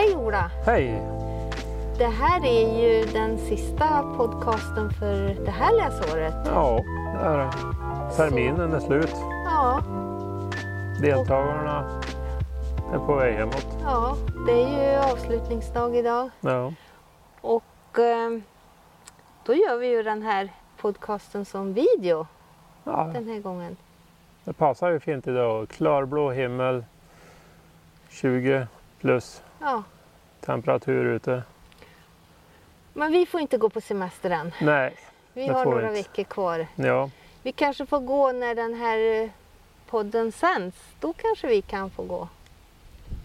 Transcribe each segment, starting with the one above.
Hej Ola! Hej! Det här är ju den sista podcasten för det här läsåret. Ja, det är det. Terminen är slut. Ja, Deltagarna är på väg hemåt. ja, det är ju avslutningsdag idag Ja, och eh, då gör vi ju den här podcasten som video ja den här gången. det passar ju fint idag. Klarblå himmel, 20 plus Ja, temperatur ute. men vi får inte gå på semester än. Nej, Vi Det har får vi några inte. veckor kvar. ja, Vi kanske får gå när den här eh, podden sänds. Då kanske vi kan få gå.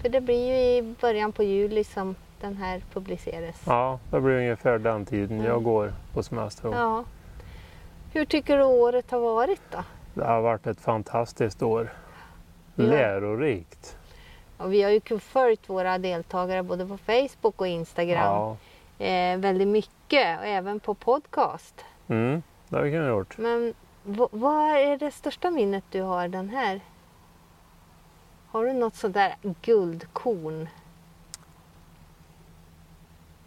För det blir ju i början på juli som den här publiceras. ja, det blir ungefär den tiden Mm. jag går på semester. Ja. Hur tycker du året har varit då? Det har varit ett fantastiskt år. Ja. Lärorikt. Och vi har ju följt våra deltagare både på Facebook och Instagram Ja, eh, väldigt mycket och även på podcast. mm, det har vi kunnat gjort. Men vad är det största minnet du har den här? Har du något sånt där guldkorn?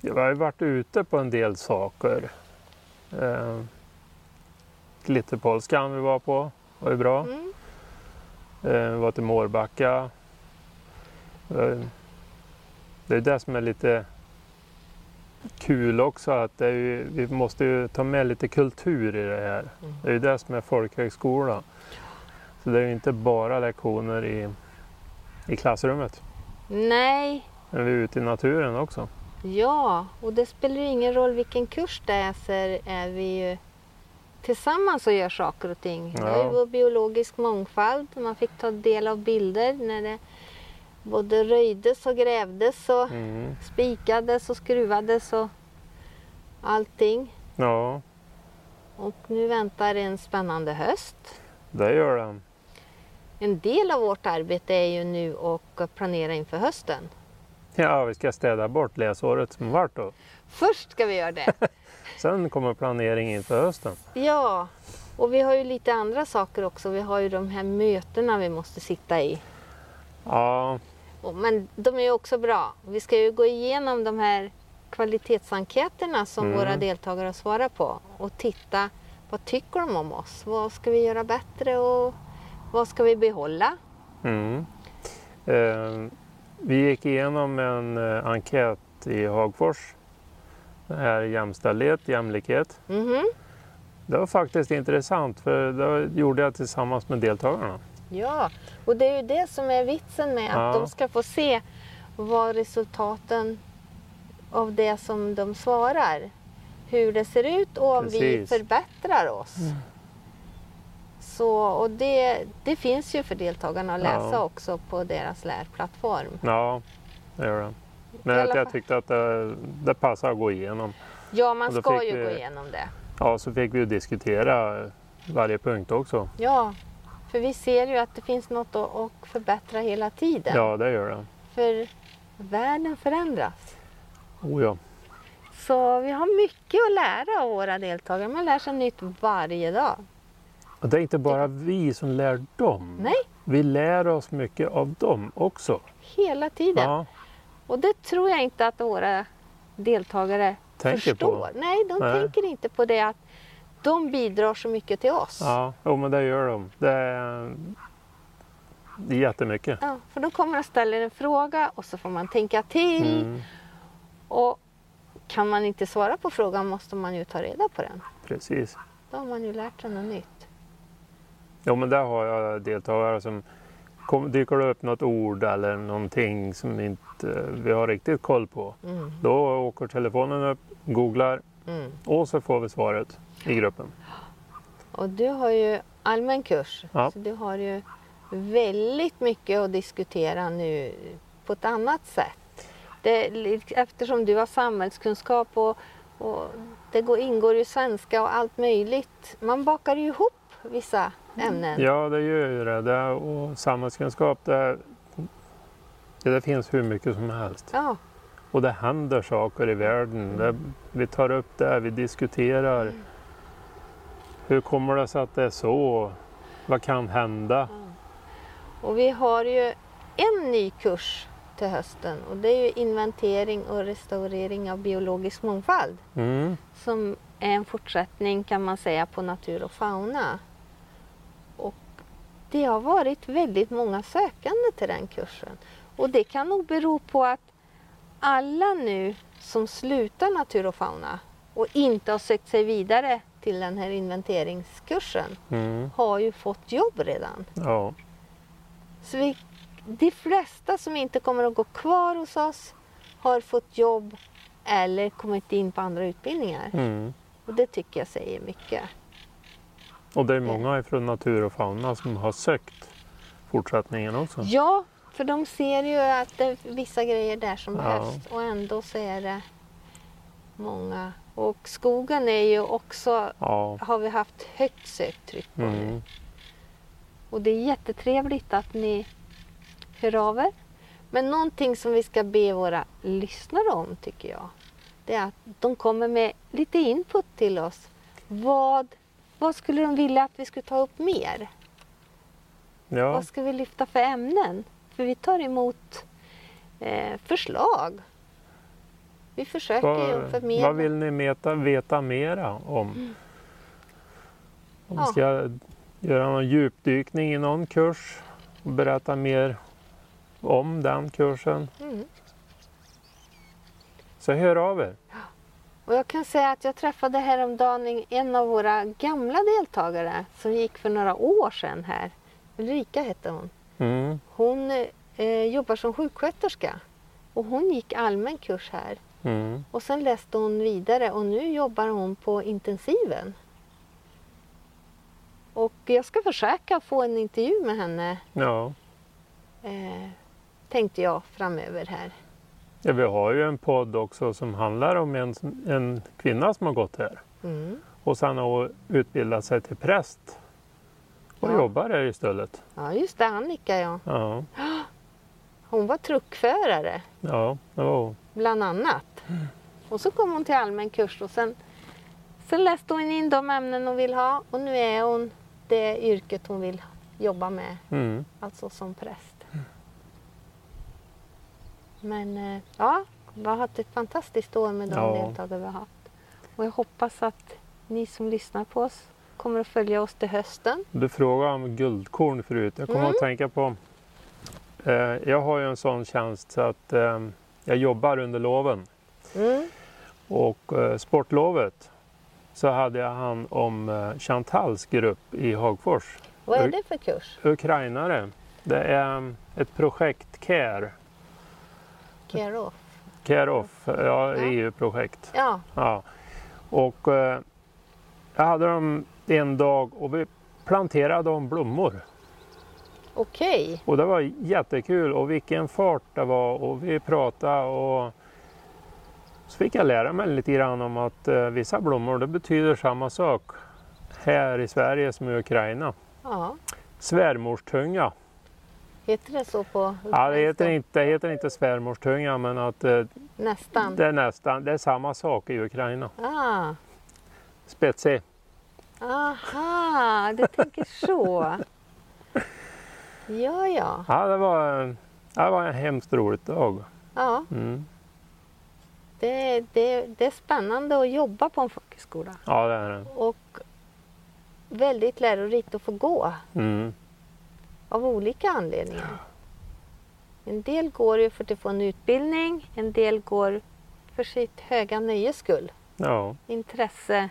Ja, Vi har ju varit ute på en del saker. Eh, Glitterpolskan vi var på var ju bra. Mm. Eh, var till Mårbacka. Eh, det är det som är lite kul också att ju, vi måste ju ta med lite kultur i det här. Mm. Det är ju det som är folkhögskola. Så det är ju inte bara lektioner i, i klassrummet. Nej, Men vi är ute i naturen också. Ja, och det spelar ju ingen roll vilken kurs det är så är vi ju tillsammans och gör saker och ting. Det är ju Ja. vår biologisk mångfald. Man fick ta del av bilder när det både röjdes och grävdes och Mm. spikades och skruvades och allting. Ja, Och nu väntar en spännande höst. det gör den. En del av vårt arbete är ju nu att planera inför hösten. Ja, vi ska städa bort läsåret som varit då. Först ska vi göra det. Sen kommer planering inför hösten. Ja, och vi har ju lite andra saker också. Vi har ju de här mötena vi måste sitta i. Ja, Och- Men de är ju också bra. Vi ska ju gå igenom de här kvalitetsenkäterna som Mm. våra deltagare har svarat på och titta vad tycker de om oss? Vad ska vi göra bättre och vad ska vi behålla? mm. eh, vi gick igenom en eh, enkät i Hagfors. Det här jämställdhet, jämlikhet. Mhm. Det var faktiskt intressant för det gjorde jag tillsammans med deltagarna. Ja, och det är ju det som är vitsen med att Ja. de ska få se vad resultaten av det som de svarar, hur det ser ut och om vi Precis. förbättrar oss. Så, och det, det finns ju för deltagarna att läsa Ja. också på deras lärplattform. Ja, det gör det. Men jag fall. tyckte att det, det passade att gå igenom. Ja, man ska ju vi- gå igenom det. Ja, så fick vi ju diskutera varje punkt också. Ja, för vi ser ju att det finns något att, förbättra hela tiden. Ja, det gör det. För världen förändras. Oh, ja. Så vi har mycket att lära av våra deltagare. Man lär sig nytt varje dag. Och det är inte bara vi som lär dem. Nej, Vi lär oss mycket av dem också. hela tiden. Ja, Och det tror jag inte att våra deltagare tänker förstår. på. Nej, de Nej. tänker inte på det att de bidrar så mycket till oss. Ja, jo, men det gör de. Det är, det är jättemycket. Ja, för då kommer de ställa en fråga och så får man tänka till. Mm, Och kan man inte svara på frågan måste man ju ta reda på den. precis. Då har man ju lärt sig något nytt. Jo, men där har jag deltagare som kom, dyker det upp något ord eller någonting som inte vi har riktigt koll på. Mm. Då åker telefonen upp, googlar Mm. och så får vi svaret i gruppen. Och du har ju allmän kurs. Ja. Så du har ju väldigt mycket att diskutera nu på ett annat sätt. Det, eftersom du har samhällskunskap och, och det går, ingår ju svenska och allt möjligt. Man bakar ju ihop vissa ämnen. Ja, det gör ju det. det och samhällskunskap, det, det, det finns hur mycket som helst. Ja, Och det händer saker i världen. Det, vi tar upp det, vi diskuterar. Hur kommer det sig att det är så? Vad kan hända? och vi har ju en ny kurs till hösten och det är ju inventering och restaurering av biologisk mångfald Mm. som är en fortsättning kan man säga på natur och fauna. Det har varit väldigt många sökande till den kursen och det kan nog bero på att alla nu som slutar natur och fauna och inte har sökt sig vidare till den här inventeringskursen Mm. har ju fått jobb redan. Ja. Så vi, de flesta som inte kommer att gå kvar hos oss har fått jobb eller kommit in på andra utbildningar. Mm. Och det tycker jag säger mycket. Och det är många från natur och fauna som har sökt fortsättningen också. Ja, för de ser ju att det är vissa grejer där som Ja. behövs och ändå så är det många. Och skogen är ju också, Ja. har vi haft högt söktryck på nu. Mm. Och det är jättetrevligt att ni hör av er. Men någonting som vi ska be våra lyssnare om tycker jag, det är att de kommer med lite input till oss. Vad, vad skulle de vilja att vi skulle ta upp mer? Ja. Vad ska vi lyfta för ämnen? För vi tar emot eh, förslag. Vi försöker Vad, förmedla. vad vill ni meta, veta mera om? Om vi Ja. ska göra någon djupdykning i någon kurs och berätta mer om den kursen. Mm. Så hör av er. Och jag kan säga att jag träffade häromdagen en av våra gamla deltagare som gick för några år sedan här. Ulrika hette hon. Mm. Hon eh, jobbar som sjuksköterska och hon gick allmän kurs här. Mm. Och sen läste hon vidare och nu jobbar hon på intensiven. Och jag ska försöka få en intervju med henne, Ja. eh, tänkte jag framöver här. Ja, vi har ju en podd också som handlar om en, en kvinna som har gått här Mm. och sen har utbildat sig till präst och Ja. jobbar här istället. Ja, just det, Annika ja. Ja, Hon var truckförare ja det var hon. bland annat. Och så kom hon till allmän kurs och sen, sen läste hon in de ämnen hon vill ha och nu är hon det yrket hon vill jobba med, Mm. alltså som präst. Men eh, ja, vi har haft ett fantastiskt år med de Ja. deltagare vi har haft. Och jag hoppas att ni som lyssnar på oss kommer att följa oss till hösten. Du frågade om guldkorn förut. Jag kommer Mm. att tänka på eh, Jag har ju en sån tjänst så att eh, jag jobbar under loven Mm. och eh, sportlovet så hade jag hand om eh, Chantals grupp i Hagfors. Vad är det för kurs? Ukrainare. Det är eh, ett projekt CARE, Care off? CARE Off, ja. EU-projekt. Ja, Ja. Och eh, jag hade dem en dag och vi planterade om blommor. okej. Och det var jättekul och vilken fart det var och vi pratade och så fick jag lära mig lite grann om att eh, vissa blommor det betyder samma sak här i Sverige som i Ukraina. Ja. Svärmorstunga. Heter det så på Ja, det heter inte, heter inte svärmorstunga men att eh, Nästan. det är nästan det är samma sak i Ukraina. Ah. Spetsig. Aha, du tänker så. Ja, ja. Ja, det var, det var en hemskt roligt dag. ja Mm. det, det, det är spännande att jobba på en folkhögskola Ja, det är det. och väldigt lärorikt att få gå Mm. Av olika anledningar. En del går ju för att få en utbildning, en del går för sitt höga nöjes skull. Ja. Intresse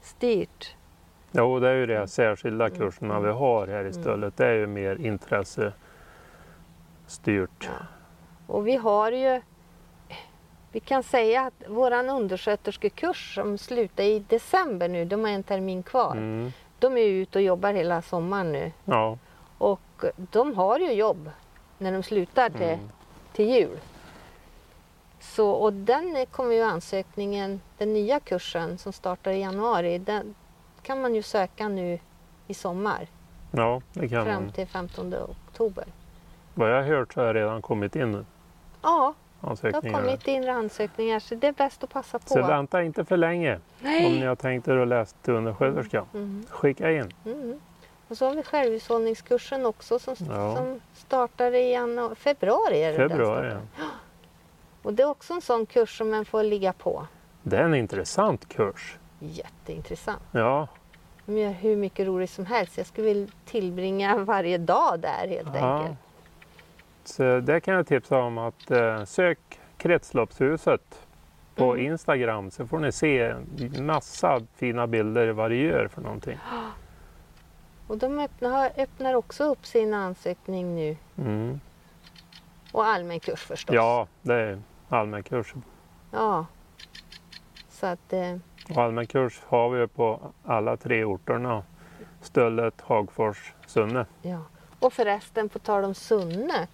styrt. Jo, det är ju de särskilda Mm. kurserna vi har här istället. Det är ju mer intressestyrt. Ja. Och vi har ju, vi kan säga att våran undersköterskekurs som slutar i december nu, de har en termin kvar. Mm. De är ute och jobbar hela sommaren nu Ja. Och de har ju jobb när de slutar till, Mm. till jul. Så, och den kommer ju ansökningen, den nya kursen som startar i januari, den kan man ju söka nu i sommar ja, det kan fram man. till 15 oktober. Vad jag har hört så har det redan kommit in Ja, det har ansökningar. kommit in ansökningar så det är bäst att passa på. Så vänta inte för länge om ni Nej. har tänkt er att läsa till undersköterska. Mm, Skicka in. mm. Och så har vi självhushållningskursen också som, Ja. som startar i januari, februari. Är det Februari. Ja. Och det är också en sån kurs som man får ligga på. Det är en intressant kurs. Jätteintressant. Ja, De gör hur mycket roligt som helst. Jag skulle vilja tillbringa varje dag där helt Ja. enkelt. så det kan jag tipsa om att eh, sök Kretsloppshuset på Mm. Instagram så får ni se massa fina bilder vad det gör för någonting. Och de öppnar, öppnar också upp sin ansökning nu. Mm. Och allmän kurs förstås. Ja, det är allmän kurs. ja. Så att, eh, Och allmän kurs har vi på alla tre orterna. Stöllet, Hagfors, Sunne. ja. Och förresten, på tal om Sunne.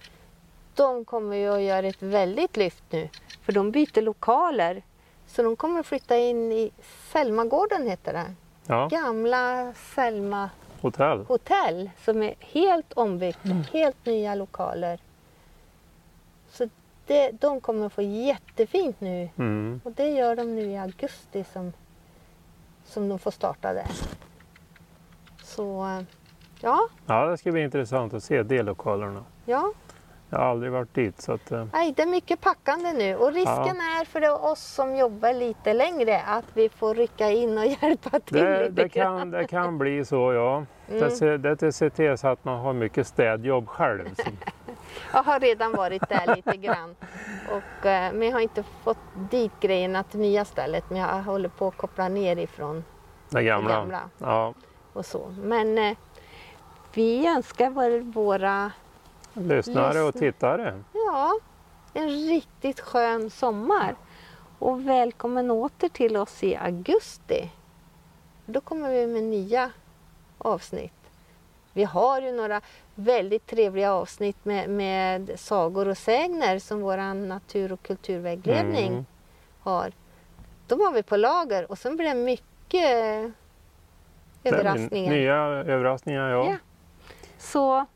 De kommer ju att göra ett väldigt lyft nu. För de byter lokaler. Så de kommer att flytta in i Selmagården heter det. Ja, Gamla Selma hotell. hotell som är helt ombyggt. Mm. Helt nya lokaler. Så det, de kommer att få jättefint nu. Mm. Och det gör de nu i augusti som, som de får starta där. Så ja, Ja, det ska bli intressant att se de lokalerna. ja. Jag har aldrig varit dit så att, eh, Nej, det är mycket packande nu och risken är för det oss som jobbar lite längre att vi får rycka in och hjälpa till det, lite det, kan, det kan bli så ja. Mm. Det, ser, det ser till så att man har mycket städjobb själv. Jag har redan varit där lite grann. Och, eh, men jag har inte fått dit grejerna till nya stället. Men jag håller på att koppla ner ifrån det det gamla. gamla. Ja, Och så. Men eh, vi önskar vår, våra lyssnare och tittare. ja, en riktigt skön sommar. Och välkommen åter till oss i augusti. Då kommer vi med nya avsnitt. Vi har ju några väldigt trevliga avsnitt med, med sagor och sägner som vår natur och kulturvägledning Mm. har. De har vi på lager och sen blir det mycket överraskningar. Nya överraskningar ja. Ja. Så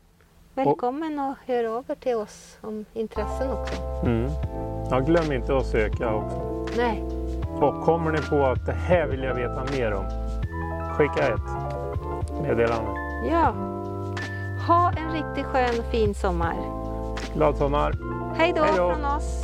välkommen och hör över till oss om intressen också. Mm. ja. Glöm inte att söka också. Nej, Och kommer ni på att det här vill jag veta mer om, skicka ett meddelande. ja. Ha en riktigt skön fin sommar. Glad sommar! Hej då. från oss.